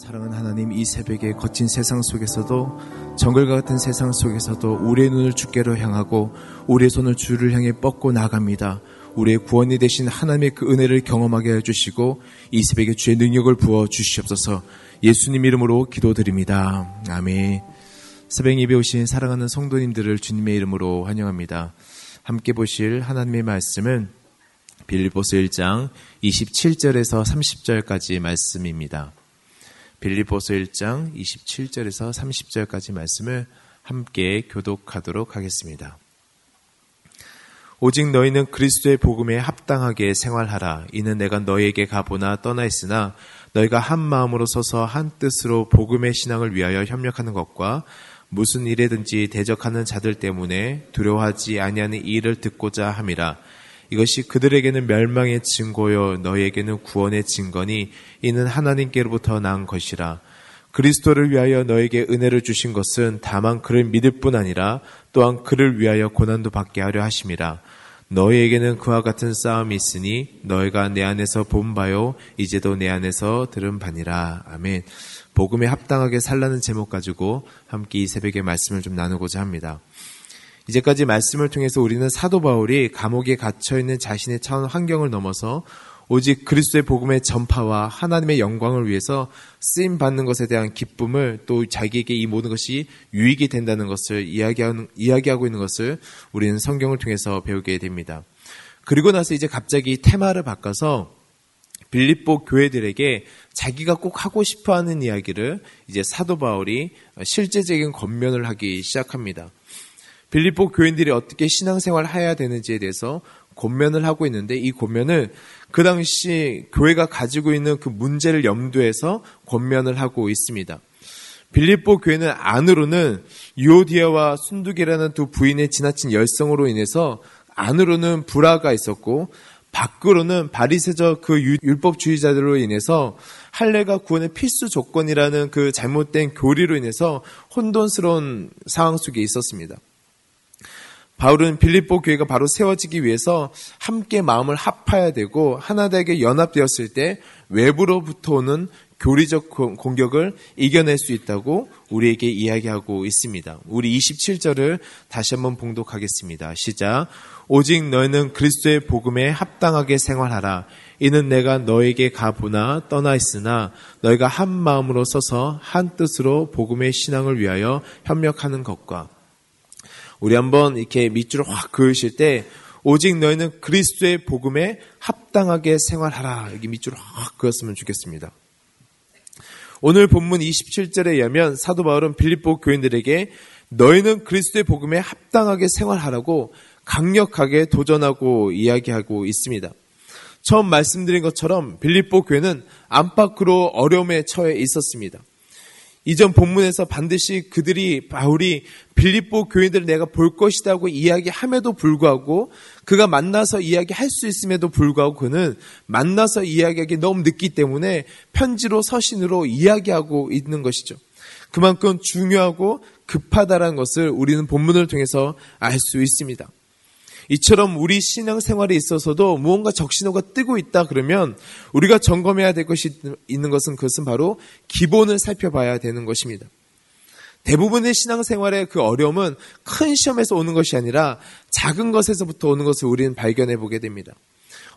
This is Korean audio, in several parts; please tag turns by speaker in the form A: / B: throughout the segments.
A: 사랑하는 하나님 이 새벽에 거친 세상 속에서도 정글과 같은 세상 속에서도 우리의 눈을 주께로 향하고 우리의 손을 주를 향해 뻗고 나갑니다. 우리의 구원이 되신 하나님의 그 은혜를 경험하게 해주시고 이 새벽에 주의 능력을 부어 주시옵소서 예수님 이름으로 기도드립니다. 아멘. 새벽 예배 오신 사랑하는 성도님들을 주님의 이름으로 환영합니다. 함께 보실 하나님의 말씀은 빌리보스 1장 27절에서 30절까지 말씀입니다. 빌리보스 1장 27절에서 30절까지 말씀을 함께 교독하도록 하겠습니다. 오직 너희는 그리스도의 복음에 합당하게 생활하라. 이는 내가 너희에게 가보나 떠나 있으나 너희가 한 마음으로 서서 한 뜻으로 복음의 신앙을 위하여 협력하는 것과 무슨 일에든지 대적하는 자들 때문에 두려워하지 아니하는 일을 듣고자 함이라. 이것이 그들에게는 멸망의 증거요 너희에게는 구원의 증거니 이는 하나님께로부터 난 것이라. 그리스도를 위하여 너에게 은혜를 주신 것은 다만 그를 믿을 뿐 아니라 또한 그를 위하여 고난도 받게 하려 하심이라. 너희에게는 그와 같은 싸움이 있으니 너희가 내 안에서 본 바요 이제도 내 안에서 들은 바니라. 아멘. 복음에 합당하게 살라는 제목 가지고 함께 이 새벽에 말씀을 좀 나누고자 합니다. 이제까지 말씀을 통해서 우리는 사도 바울이 감옥에 갇혀 있는 자신의 처한 환경을 넘어서 오직 그리스도의 복음의 전파와 하나님의 영광을 위해서 쓰임 받는 것에 대한 기쁨을 또 자기에게 이 모든 것이 유익이 된다는 것을 이야기하는, 이야기하고 있는 것을 우리는 성경을 통해서 배우게 됩니다. 그리고 나서 이제 갑자기 테마를 바꿔서 빌립보 교회들에게 자기가 꼭 하고 싶어 하는 이야기를 이제 사도 바울이 실제적인 권면을 하기 시작합니다. 빌립보 교인들이 어떻게 신앙생활을 해야 되는지에 대해서 권면을 하고 있는데 이 권면을 그 당시 교회가 가지고 있는 그 문제를 염두해서 권면을 하고 있습니다. 빌립보 교회는 안으로는 유오디아와 순두계라는 두 부인의 지나친 열성으로 인해서 안으로는 불화가 있었고 밖으로는 바리새적 그 율법주의자들로 인해서 할례가 구원의 필수 조건이라는 그 잘못된 교리로 인해서 혼돈스러운 상황 속에 있었습니다. 바울은 빌립보 교회가 바로 세워지기 위해서 함께 마음을 합해야 되고 하나 되게 연합되었을 때 외부로부터 오는 교리적 공격을 이겨낼 수 있다고 우리에게 이야기하고 있습니다. 우리 27절을 다시 한번 봉독하겠습니다. 시작. 오직 너희는 그리스도의 복음에 합당하게 생활하라. 이는 내가 너에게 가보나 떠나 있으나 너희가 한 마음으로 서서 한 뜻으로 복음의 신앙을 위하여 협력하는 것과 우리 한번 이렇게 밑줄을 확 그으실 때 오직 너희는 그리스도의 복음에 합당하게 생활하라. 여기 밑줄을 확 그었으면 좋겠습니다. 오늘 본문 27절에 의하면 사도 바울은 빌립보 교인들에게 너희는 그리스도의 복음에 합당하게 생활하라고 강력하게 도전하고 이야기하고 있습니다. 처음 말씀드린 것처럼 빌립보 교회는 안팎으로 어려움에 처해 있었습니다. 이전 본문에서 반드시 그들이 바울이 빌립보 교인들을 내가 볼 것이다고 이야기함에도 불구하고 그가 만나서 이야기할 수 있음에도 불구하고 그는 만나서 이야기하기 너무 늦기 때문에 편지로 서신으로 이야기하고 있는 것이죠. 그만큼 중요하고 급하다라는 것을 우리는 본문을 통해서 알 수 있습니다. 이처럼 우리 신앙생활에 있어서도 무언가 적신호가 뜨고 있다 그러면 우리가 점검해야 될 것이 있는 것은 그것은 바로 기본을 살펴봐야 되는 것입니다. 대부분의 신앙생활의 그 어려움은 큰 시험에서 오는 것이 아니라 작은 것에서부터 오는 것을 우리는 발견해 보게 됩니다.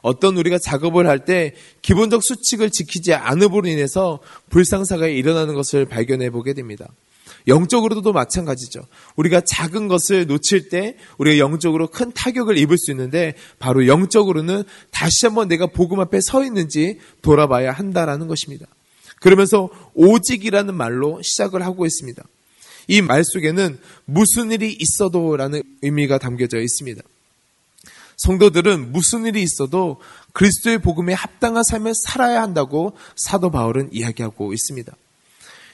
A: 어떤 우리가 작업을 할 때 기본적 수칙을 지키지 않음으로 인해서 불상사가 일어나는 것을 발견해 보게 됩니다. 영적으로도 마찬가지죠. 우리가 작은 것을 놓칠 때 우리가 영적으로 큰 타격을 입을 수 있는데 바로 영적으로는 다시 한번 내가 복음 앞에 서 있는지 돌아봐야 한다라는 것입니다. 그러면서 오직이라는 말로 시작을 하고 있습니다. 이 말 속에는 무슨 일이 있어도라는 의미가 담겨져 있습니다. 성도들은 무슨 일이 있어도 그리스도의 복음에 합당한 삶을 살아야 한다고 사도 바울은 이야기하고 있습니다.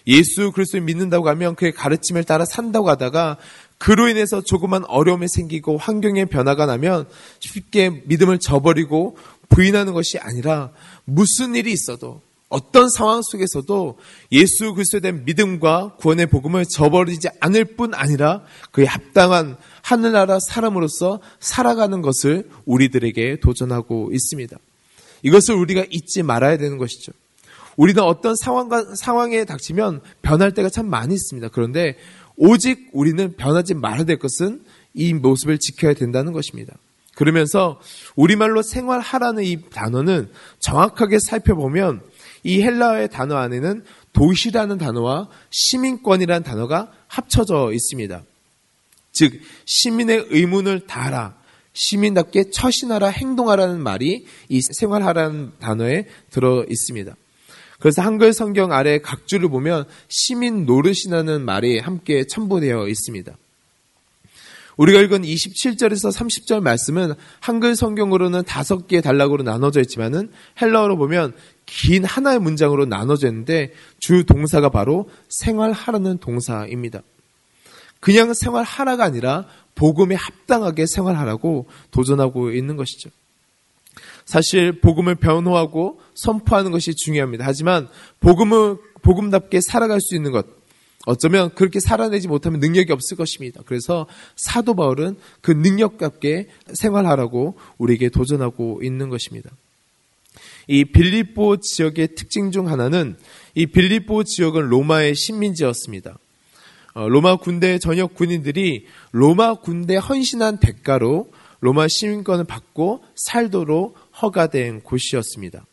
A: 예수 그리스도를 믿는다고 하면 그의 가르침을 따라 산다고 하다가 그로 인해서 조그만 어려움이 생기고 환경의 변화가 나면 쉽게 믿음을 저버리고 부인하는 것이 아니라 무슨 일이 있어도 어떤 상황 속에서도 예수 그리스도에 대한 믿음과 구원의 복음을 저버리지 않을 뿐 아니라 그에 합당한 하늘나라 사람으로서 살아가는 것을 우리들에게 도전하고 있습니다. 이것을 우리가 잊지 말아야 되는 것이죠. 우리는 어떤 상황과 상황에 닥치면 변할 때가 참 많이 있습니다. 그런데 오직 우리는 변하지 말아야 될 것은 이 모습을 지켜야 된다는 것입니다. 그러면서 우리말로 생활하라는 이 단어는 정확하게 살펴보면 이 헬라어의 단어 안에는 도시라는 단어와 시민권이라는 단어가 합쳐져 있습니다. 즉 시민의 의문을 다하라, 시민답게 처신하라, 행동하라는 말이 이 생활하라는 단어에 들어 있습니다. 그래서 한글 성경 아래 각 줄을 보면 시민 노릇이라는 말이 함께 첨부되어 있습니다. 우리가 읽은 27절에서 30절 말씀은 한글 성경으로는 다섯 개의 단락으로 나눠져 있지만은 헬라어로 보면 긴 하나의 문장으로 나눠져 있는데 주 동사가 바로 생활하라는 동사입니다. 그냥 생활하라가 아니라 복음에 합당하게 생활하라고 도전하고 있는 것이죠. 사실 복음을 변호하고 선포하는 것이 중요합니다. 하지만 복음을 복음답게 살아갈 수 있는 것 어쩌면 그렇게 살아내지 못하면 능력이 없을 것입니다. 그래서 사도 바울은 그 능력답게 생활하라고 우리에게 도전하고 있는 것입니다. 이 빌립보 지역의 특징 중 하나는 이 빌립보 지역은 로마의 식민지였습니다. 어, 로마 군대 전역 군인들이 로마 군대 헌신한 대가로 로마 시민권을 받고 살도록 허가된 곳이었습니다.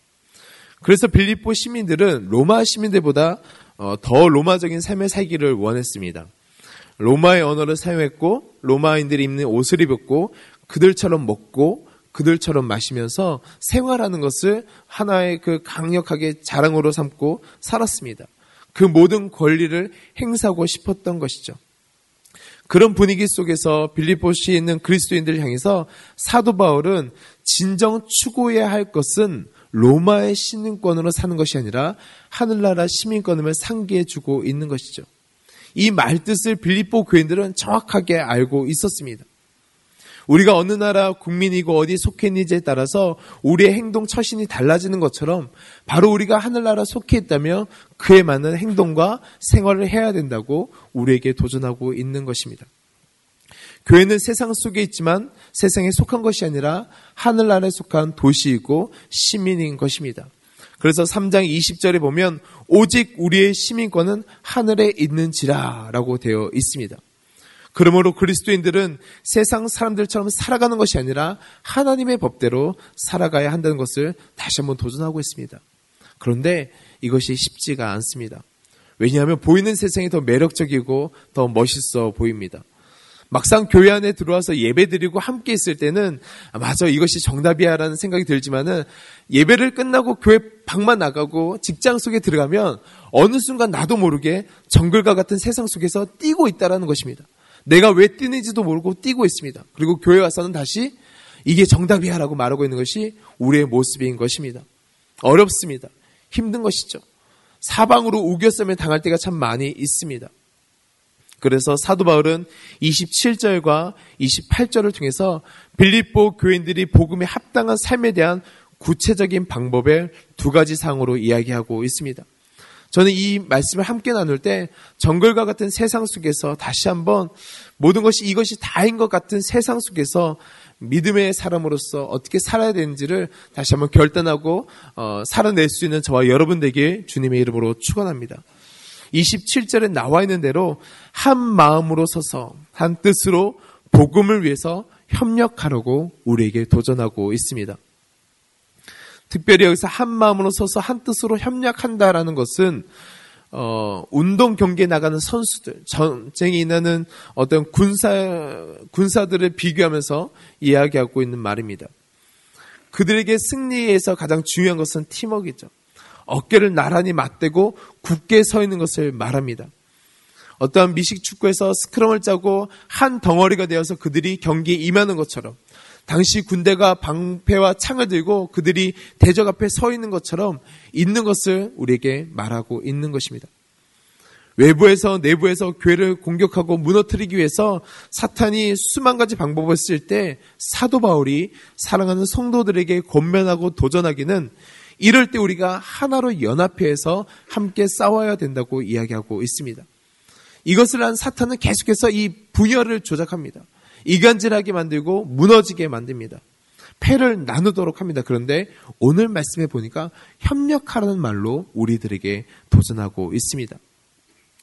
A: 그래서 빌립보 시민들은 로마 시민들보다 어, 더 로마적인 삶을 살기를 원했습니다. 로마의 언어를 사용했고 로마인들이 입는 옷을 입었고 그들처럼 먹고 그들처럼 마시면서 생활하는 것을 하나의 그 강력하게 자랑으로 삼고 살았습니다. 그 모든 권리를 행사하고 싶었던 것이죠. 그런 분위기 속에서 빌리포시에 있는 그리스도인들을 향해서 사도 바울은 진정 추구해야 할 것은 로마의 시민권으로 사는 것이 아니라 하늘나라 시민권을 상기해 주고 있는 것이죠. 이 말뜻을 빌립보 교인들은 정확하게 알고 있었습니다. 우리가 어느 나라 국민이고 어디 속해 있는지에 따라서 우리의 행동 처신이 달라지는 것처럼 바로 우리가 하늘나라 속해 있다면 그에 맞는 행동과 생활을 해야 된다고 우리에게 도전하고 있는 것입니다. 교회는 세상 속에 있지만 세상에 속한 것이 아니라 하늘나라에 속한 도시이고 시민인 것입니다. 그래서 3장 20절에 보면 오직 우리의 시민권은 하늘에 있는지라 라고 되어 있습니다. 그러므로 그리스도인들은 세상 사람들처럼 살아가는 것이 아니라 하나님의 법대로 살아가야 한다는 것을 다시 한번 도전하고 있습니다. 그런데 이것이 쉽지가 않습니다. 왜냐하면 보이는 세상이 더 매력적이고 더 멋있어 보입니다. 막상 교회 안에 들어와서 예배 드리고 함께 있을 때는 아, 맞아 이것이 정답이야라는 생각이 들지만은 예배를 끝나고 교회 방만 나가고 직장 속에 들어가면 어느 순간 나도 모르게 정글과 같은 세상 속에서 뛰고 있다라는 것입니다. 내가 왜 뛰는지도 모르고 뛰고 있습니다. 그리고 교회 와서는 다시 이게 정답이야 라고 말하고 있는 것이 우리의 모습인 것입니다. 어렵습니다. 힘든 것이죠. 사방으로 우겨싸며 당할 때가 참 많이 있습니다. 그래서 사도 바울은 27절과 28절을 통해서 빌립보 교인들이 복음에 합당한 삶에 대한 구체적인 방법을 두 가지 상으로 이야기하고 있습니다. 저는 이 말씀을 함께 나눌 때 정글과 같은 세상 속에서 다시 한번 모든 것이 이것이 다인 것 같은 세상 속에서 믿음의 사람으로서 어떻게 살아야 되는지를 다시 한번 결단하고 어, 살아낼 수 있는 저와 여러분 되게 주님의 이름으로 축원합니다. 27절에 나와 있는 대로 한 마음으로 서서 한 뜻으로 복음을 위해서 협력하려고 우리에게 도전하고 있습니다. 특별히 여기서 한 마음으로 서서 한 뜻으로 협력한다라는 것은 어, 운동 경기에 나가는 선수들, 전쟁이 나는 어떤 군사, 군사들을 비교하면서 이야기하고 있는 말입니다. 그들에게 승리에서 가장 중요한 것은 팀워크이죠. 어깨를 나란히 맞대고 굳게 서 있는 것을 말합니다. 어떠한 미식 축구에서 스크럼을 짜고 한 덩어리가 되어서 그들이 경기에 임하는 것처럼 당시 군대가 방패와 창을 들고 그들이 대적 앞에 서 있는 것처럼 있는 것을 우리에게 말하고 있는 것입니다. 외부에서 내부에서 교회를 공격하고 무너뜨리기 위해서 사탄이 수만 가지 방법을 쓸 때 사도 바울이 사랑하는 성도들에게 권면하고 도전하기는 이럴 때 우리가 하나로 연합해서 함께 싸워야 된다고 이야기하고 있습니다. 이것을 한 사탄은 계속해서 이 분열을 조작합니다. 이간질하게 만들고 무너지게 만듭니다. 패를 나누도록 합니다. 그런데 오늘 말씀해 보니까 협력하라는 말로 우리들에게 도전하고 있습니다.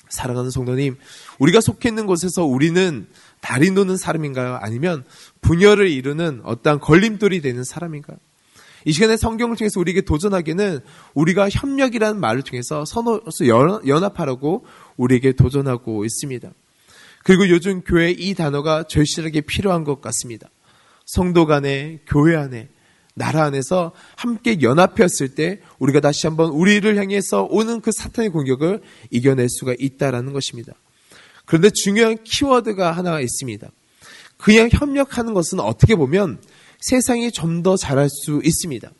A: 사랑하는 성도님, 우리가 속해 있는 곳에서 우리는 다리 노는 사람인가요? 아니면 분열을 이루는 어떠한 걸림돌이 되는 사람인가요? 이 시간에 성경을 통해서 우리에게 도전하기는 우리가 협력이라는 말을 통해서 선호서 연합하라고 우리에게 도전하고 있습니다. 그리고 요즘 교회 이 단어가 절실하게 필요한 것 같습니다. 성도 간에, 교회 안에, 나라 안에서 함께 연합했을 때 우리가 다시 한번 우리를 향해서 오는 그 사탄의 공격을 이겨낼 수가 있다라는 것입니다. 그런데 중요한 키워드가 하나 있습니다. 그냥 협력하는 것은 어떻게 보면 세상이 좀 더 잘할 수 있습니다.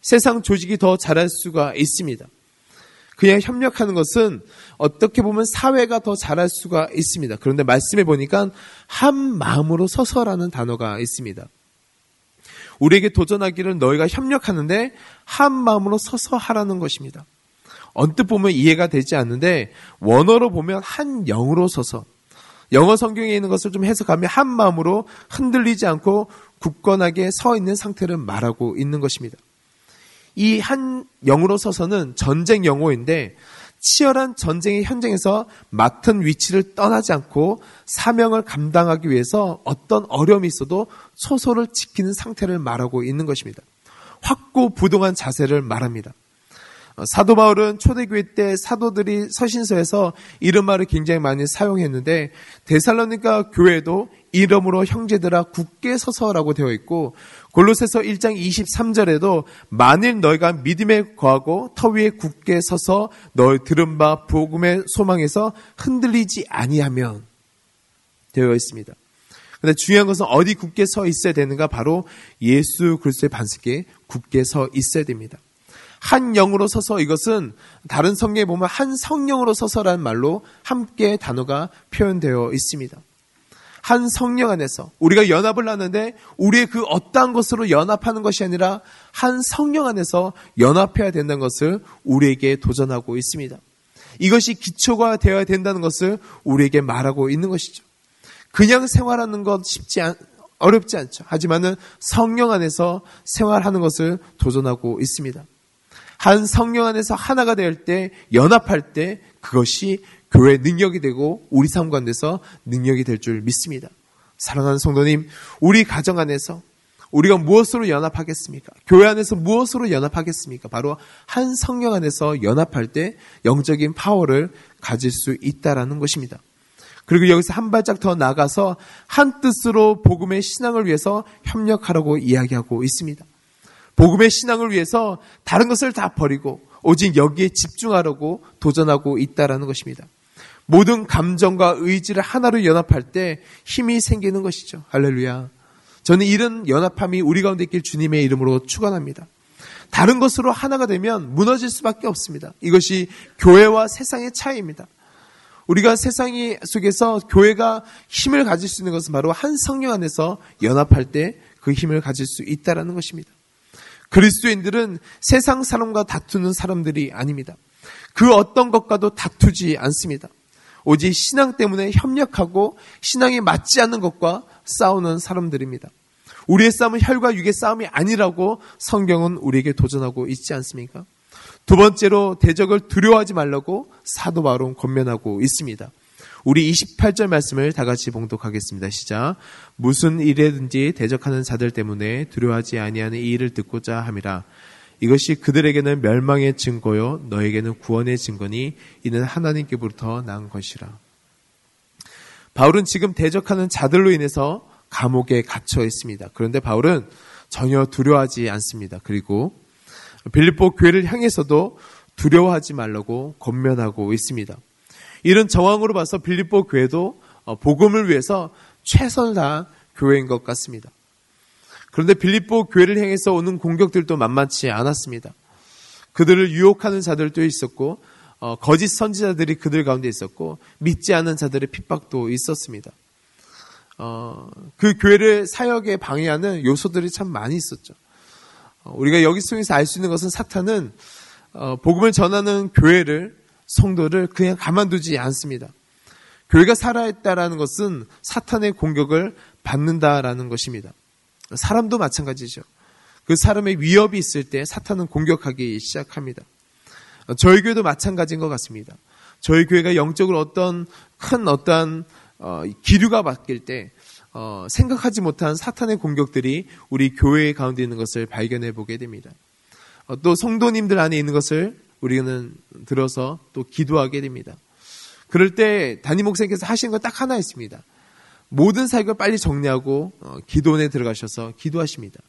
A: 세상 조직이 더 잘할 수가 있습니다. 그냥 협력하는 것은 어떻게 보면 사회가 더 잘할 수가 있습니다. 그런데 말씀해 보니까 한 마음으로 서서라는 단어가 있습니다. 우리에게 도전하기를 너희가 협력하는데 한 마음으로 서서 하라는 것입니다. 언뜻 보면 이해가 되지 않는데 원어로 보면 한 영으로 서서 영어 성경에 있는 것을 좀 해석하면 한 마음으로 흔들리지 않고 굳건하게 서 있는 상태를 말하고 있는 것입니다. 이 한 영으로 서서는 전쟁 영어인데 치열한 전쟁의 현장에서 맡은 위치를 떠나지 않고 사명을 감당하기 위해서 어떤 어려움이 있어도 소소를 지키는 상태를 말하고 있는 것입니다. 확고부동한 자세를 말합니다. 어, 사도 바울은 초대교회 때 사도들이 서신서에서 이런 말을 굉장히 많이 사용했는데 데살로니가 교회도 이름으로 형제들아 굳게 서서라고 되어 있고 골로새서 1장 23절에도 만일 너희가 믿음에 거하고 터 위에 굳게 서서 너희 들은 바 복음의 소망에서 흔들리지 아니하면 되어 있습니다. 근데 중요한 것은 어디 굳게 서 있어야 되는가 바로 예수 그리스도의 반석에 굳게 서 있어야 됩니다. 한 영으로 서서 이것은 다른 성경에 보면 한 성령으로 서서라는 말로 함께 단어가 표현되어 있습니다. 한 성령 안에서 우리가 연합을 하는데 우리의 그 어떠한 것으로 연합하는 것이 아니라 한 성령 안에서 연합해야 된다는 것을 우리에게 도전하고 있습니다. 이것이 기초가 되어야 된다는 것을 우리에게 말하고 있는 것이죠. 그냥 생활하는 것 쉽지 않, 어렵지 않죠. 하지만은 성령 안에서 생활하는 것을 도전하고 있습니다. 한 성령 안에서 하나가 될 때, 연합할 때 그것이 교회 능력이 되고 우리 삶 가운데서 능력이 될 줄 믿습니다. 사랑하는 성도님, 우리 가정 안에서 우리가 무엇으로 연합하겠습니까? 교회 안에서 무엇으로 연합하겠습니까? 바로 한 성령 안에서 연합할 때 영적인 파워를 가질 수 있다라는 것입니다. 그리고 여기서 한 발짝 더 나가서 한 뜻으로 복음의 신앙을 위해서 협력하라고 이야기하고 있습니다. 복음의 신앙을 위해서 다른 것을 다 버리고 오직 여기에 집중하려고 도전하고 있다라는 것입니다. 모든 감정과 의지를 하나로 연합할 때 힘이 생기는 것이죠. 할렐루야. 저는 이런 연합함이 우리 가운데 있길 주님의 이름으로 축원합니다. 다른 것으로 하나가 되면 무너질 수밖에 없습니다. 이것이 교회와 세상의 차이입니다. 우리가 세상 속에서 교회가 힘을 가질 수 있는 것은 바로 한 성령 안에서 연합할 때 그 힘을 가질 수 있다라는 것입니다. 그리스도인들은 세상 사람과 다투는 사람들이 아닙니다. 그 어떤 것과도 다투지 않습니다. 오직 신앙 때문에 협력하고 신앙에 맞지 않는 것과 싸우는 사람들입니다. 우리의 싸움은 혈과 육의 싸움이 아니라고 성경은 우리에게 도전하고 있지 않습니까? 두 번째로 대적을 두려워하지 말라고 사도 바로 권면하고 있습니다. 우리 28절 말씀을 다 같이 봉독하겠습니다. 시작. 무슨 일에든지 대적하는 자들 때문에 두려워하지 아니하는 이 일을 듣고자 함이라. 이것이 그들에게는 멸망의 증거요 너에게는 구원의 증거니 이는 하나님께부터 난 것이라. 바울은 지금 대적하는 자들로 인해서 감옥에 갇혀 있습니다. 그런데 바울은 전혀 두려워하지 않습니다. 그리고 빌립보 교회를 향해서도 두려워하지 말라고 권면하고 있습니다. 이런 정황으로 봐서 빌립보 교회도 어, 복음을 위해서 최선을 다한 교회인 것 같습니다. 그런데 빌립보 교회를 향해서 오는 공격들도 만만치 않았습니다. 그들을 유혹하는 자들도 있었고 어, 거짓 선지자들이 그들 가운데 있었고 믿지 않은 자들의 핍박도 있었습니다. 어, 그 교회를 사역에 방해하는 요소들이 참 많이 있었죠. 어, 우리가 여기 속에서 알 수 있는 것은 사탄은 어, 복음을 전하는 교회를 성도를 그냥 가만두지 않습니다. 교회가 살아있다라는 것은 사탄의 공격을 받는다라는 것입니다. 사람도 마찬가지죠. 그 사람의 위협이 있을 때 사탄은 공격하기 시작합니다. 저희 교회도 마찬가지인 것 같습니다. 저희 교회가 영적으로 어떤 큰 어떤 어, 기류가 바뀔 때 어, 생각하지 못한 사탄의 공격들이 우리 교회 가운데 있는 것을 발견해 보게 됩니다. 어, 또 성도님들 안에 있는 것을 우리는 들어서 또 기도하게 됩니다. 그럴 때 담임 목사님께서 하시는 거딱 하나 있습니다. 모든 사역을 빨리 정리하고 어, 기도원에 들어가셔서 기도하십니다.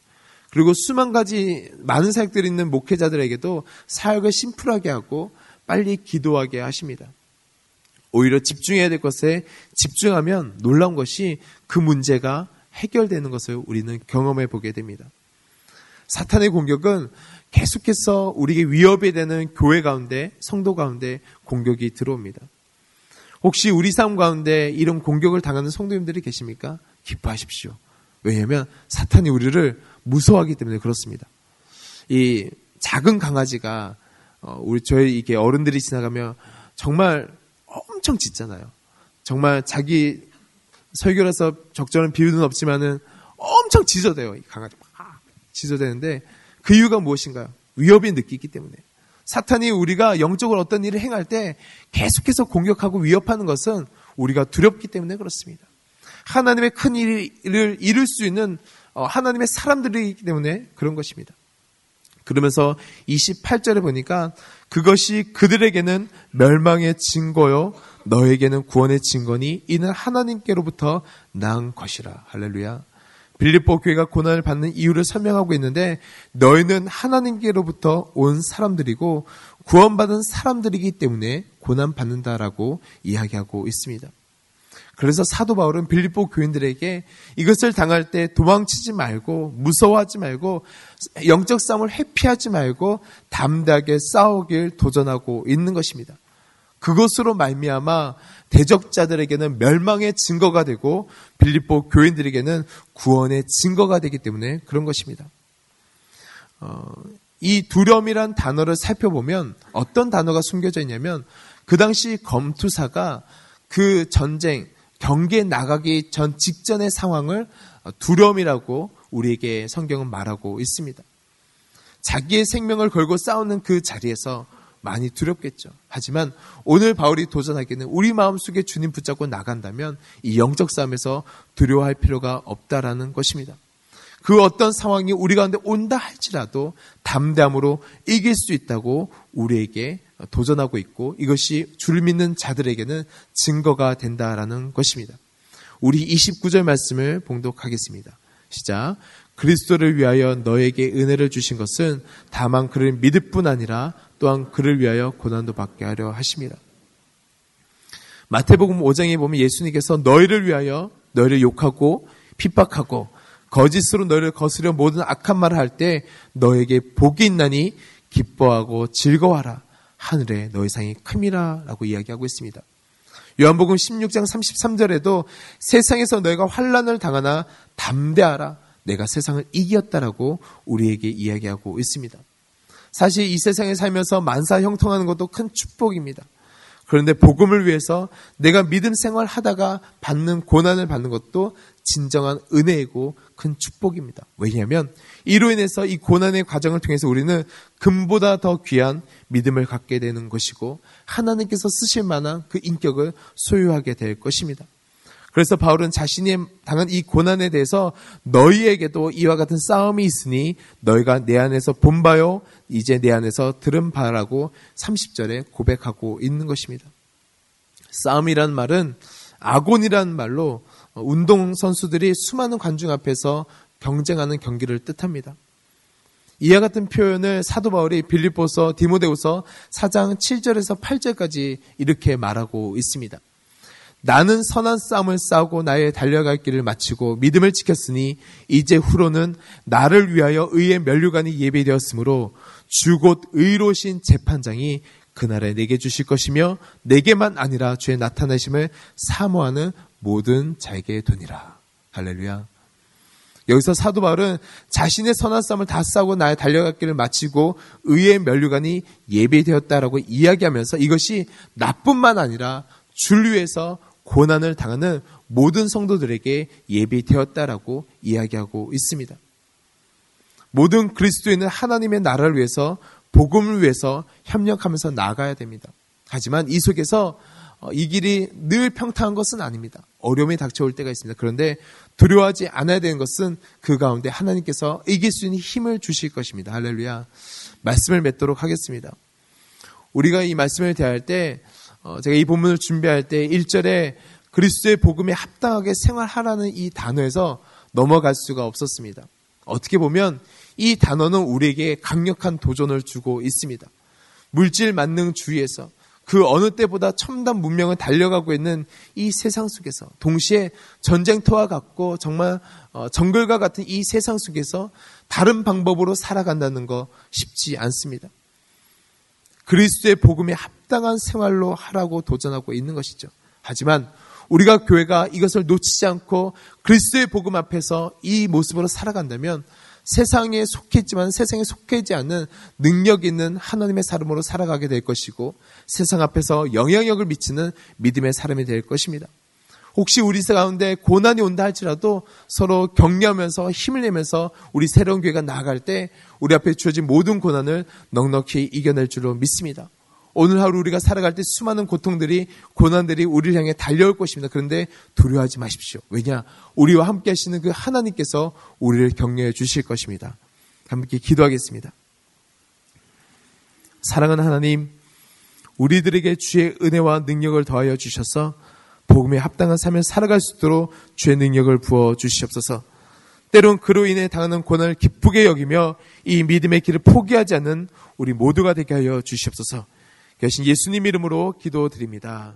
A: 그리고 수만 가지 많은 사역들이 있는 목회자들에게도 사역을 심플하게 하고 빨리 기도하게 하십니다. 오히려 집중해야 될 것에 집중하면 놀라운 것이 그 문제가 해결되는 것을 우리는 경험해 보게 됩니다. 사탄의 공격은 계속해서 우리에게 위협이 되는 교회 가운데, 성도 가운데 공격이 들어옵니다. 혹시 우리 삶 가운데 이런 공격을 당하는 성도님들이 계십니까? 기뻐하십시오. 왜냐하면 사탄이 우리를 무서워하기 때문에 그렇습니다. 이 작은 강아지가 어, 우리 저희 이게 어른들이 지나가면 정말 엄청 짖잖아요. 정말 자기 설교라서 적절한 비유는 없지만은 엄청 짖어대요. 이 강아지 막 짖어대는데 그 이유가 무엇인가요? 위협이 느끼기 때문에. 사탄이 우리가 영적으로 어떤 일을 행할 때 계속해서 공격하고 위협하는 것은 우리가 두렵기 때문에 그렇습니다. 하나님의 큰 일을 이룰 수 있는 어, 하나님의 사람들이기 때문에 그런 것입니다. 그러면서 28절에 보니까 그것이 그들에게는 멸망의 증거요 너에게는 구원의 증거니 이는 하나님께로부터 난 것이라 할렐루야. 빌립보 교회가 고난을 받는 이유를 설명하고 있는데 너희는 하나님께로부터 온 사람들이고 구원받은 사람들이기 때문에 고난 받는다라고 이야기하고 있습니다. 그래서 사도 바울은 빌립보 교인들에게 이것을 당할 때 도망치지 말고 무서워하지 말고 영적 싸움을 회피하지 말고 담대하게 싸우길 도전하고 있는 것입니다. 그것으로 말미암아 대적자들에게는 멸망의 증거가 되고 빌립보 교인들에게는 구원의 증거가 되기 때문에 그런 것입니다. 어, 이 두려움이란 단어를 살펴보면 어떤 단어가 숨겨져 있냐면 그 당시 검투사가 그 전쟁 경계에 나가기 전 직전의 상황을 두려움이라고 우리에게 성경은 말하고 있습니다. 자기의 생명을 걸고 싸우는 그 자리에서 많이 두렵겠죠. 하지만 오늘 바울이 도전하기는 우리 마음속에 주님 붙잡고 나간다면 이 영적 싸움에서 두려워할 필요가 없다라는 것입니다. 그 어떤 상황이 우리 가운데 온다 할지라도 담대함으로 이길 수 있다고 우리에게 도전하고 있고 이것이 주를 믿는 자들에게는 증거가 된다라는 것입니다. 우리 29절 말씀을 봉독하겠습니다. 시작. 그리스도를 위하여 너에게 은혜를 주신 것은 다만 그를 믿을 뿐 아니라 또한 그를 위하여 고난도 받게 하려 하심이라. 마태복음 5장에 보면 예수님께서 너희를 위하여 너희를 욕하고 핍박하고 거짓으로 너희를 거스려 모든 악한 말을 할 때 너에게 복이 있나니 기뻐하고 즐거워하라. 하늘에 너희 상이 큼이라 라고 이야기하고 있습니다. 요한복음 16장 33절에도 세상에서 너희가 환란을 당하나 담대하라. 내가 세상을 이겼다라고 우리에게 이야기하고 있습니다. 사실 이 세상에 살면서 만사 형통하는 것도 큰 축복입니다. 그런데 복음을 위해서 내가 믿음 생활 하다가 받는 고난을 받는 것도 진정한 은혜이고 큰 축복입니다. 왜냐하면 이로 인해서 이 고난의 과정을 통해서 우리는 금보다 더 귀한 믿음을 갖게 되는 것이고 하나님께서 쓰실 만한 그 인격을 소유하게 될 것입니다. 그래서 바울은 자신이 당한 이 고난에 대해서 너희에게도 이와 같은 싸움이 있으니 너희가 내 안에서 본 바요 이제 내 안에서 들은 바라고 30절에 고백하고 있는 것입니다. 싸움이란 말은 아곤이란 말로 운동 선수들이 수많은 관중 앞에서 경쟁하는 경기를 뜻합니다. 이와 같은 표현을 사도 바울이 빌립보서 디모데우서 4장 7절에서 8절까지 이렇게 말하고 있습니다. 나는 선한 싸움을 싸우고 나의 달려갈 길을 마치고 믿음을 지켰으니 이제 후로는 나를 위하여 의의 면류관이 예배되었으므로 주곧 의로신 재판장이 그날에 내게 주실 것이며 내게만 아니라 주의 나타나심을 사모하는 모든 자에게 되니라. 할렐루야. 여기서 사도 바울은 자신의 선한 싸움을 다 싸우고 나의 달려갈 길을 마치고 의의 면류관이 예배되었다라고 이야기하면서 이것이 나뿐만 아니라 줄 위해서 고난을 당하는 모든 성도들에게 예비되었다라고 이야기하고 있습니다. 모든 그리스도인은 하나님의 나라를 위해서 복음을 위해서 협력하면서 나가야 됩니다. 하지만 이 속에서 어, 이 길이 늘 평탄한 것은 아닙니다. 어려움이 닥쳐올 때가 있습니다. 그런데 두려워하지 않아야 되는 것은 그 가운데 하나님께서 이길 수 있는 힘을 주실 것입니다. 할렐루야. 말씀을 맺도록 하겠습니다. 우리가 이 말씀을 대할 때 어, 제가 이 본문을 준비할 때 1절에 그리스도의 복음에 합당하게 생활하라는 이 단어에서 넘어갈 수가 없었습니다. 어떻게 보면 이 단어는 우리에게 강력한 도전을 주고 있습니다. 물질 만능 주의에서 그 어느 때보다 첨단 문명을 달려가고 있는 이 세상 속에서 동시에 전쟁터와 같고 정말 어, 정글과 같은 이 세상 속에서 다른 방법으로 살아간다는 거 쉽지 않습니다. 그리스도의 복음에 합 당한 생활로 하라고 도전하고 있는 것이죠. 하지만 우리가 교회가 이것을 놓치지 않고 그리스도의 복음 앞에서 이 모습으로 살아간다면 세상에 속했지만 세상에 속해지 않는 능력 있는 하나님의 사람으로 살아가게 될 것이고 세상 앞에서 영향력을 미치는 믿음의 사람이 될 것입니다. 혹시 우리 가운데 고난이 온다 할지라도 서로 격려하면서 힘을 내면서 우리 새로운 교회가 나아갈 때 우리 앞에 주어진 모든 고난을 넉넉히 이겨낼 줄로 믿습니다. 오늘 하루 우리가 살아갈 때 수많은 고통들이 고난들이 우리를 향해 달려올 것입니다. 그런데 두려워하지 마십시오. 왜냐? 우리와 함께 하시는 그 하나님께서 우리를 격려해 주실 것입니다. 함께 기도하겠습니다. 사랑하는 하나님, 우리들에게 주의 은혜와 능력을 더하여 주셔서 복음에 합당한 삶을 살아갈 수 있도록 주의 능력을 부어 주시옵소서. 때론 그로 인해 당하는 고난을 기쁘게 여기며 이 믿음의 길을 포기하지 않는 우리 모두가 되게 하여 주시옵소서. 계신 예수님 이름으로 기도드립니다.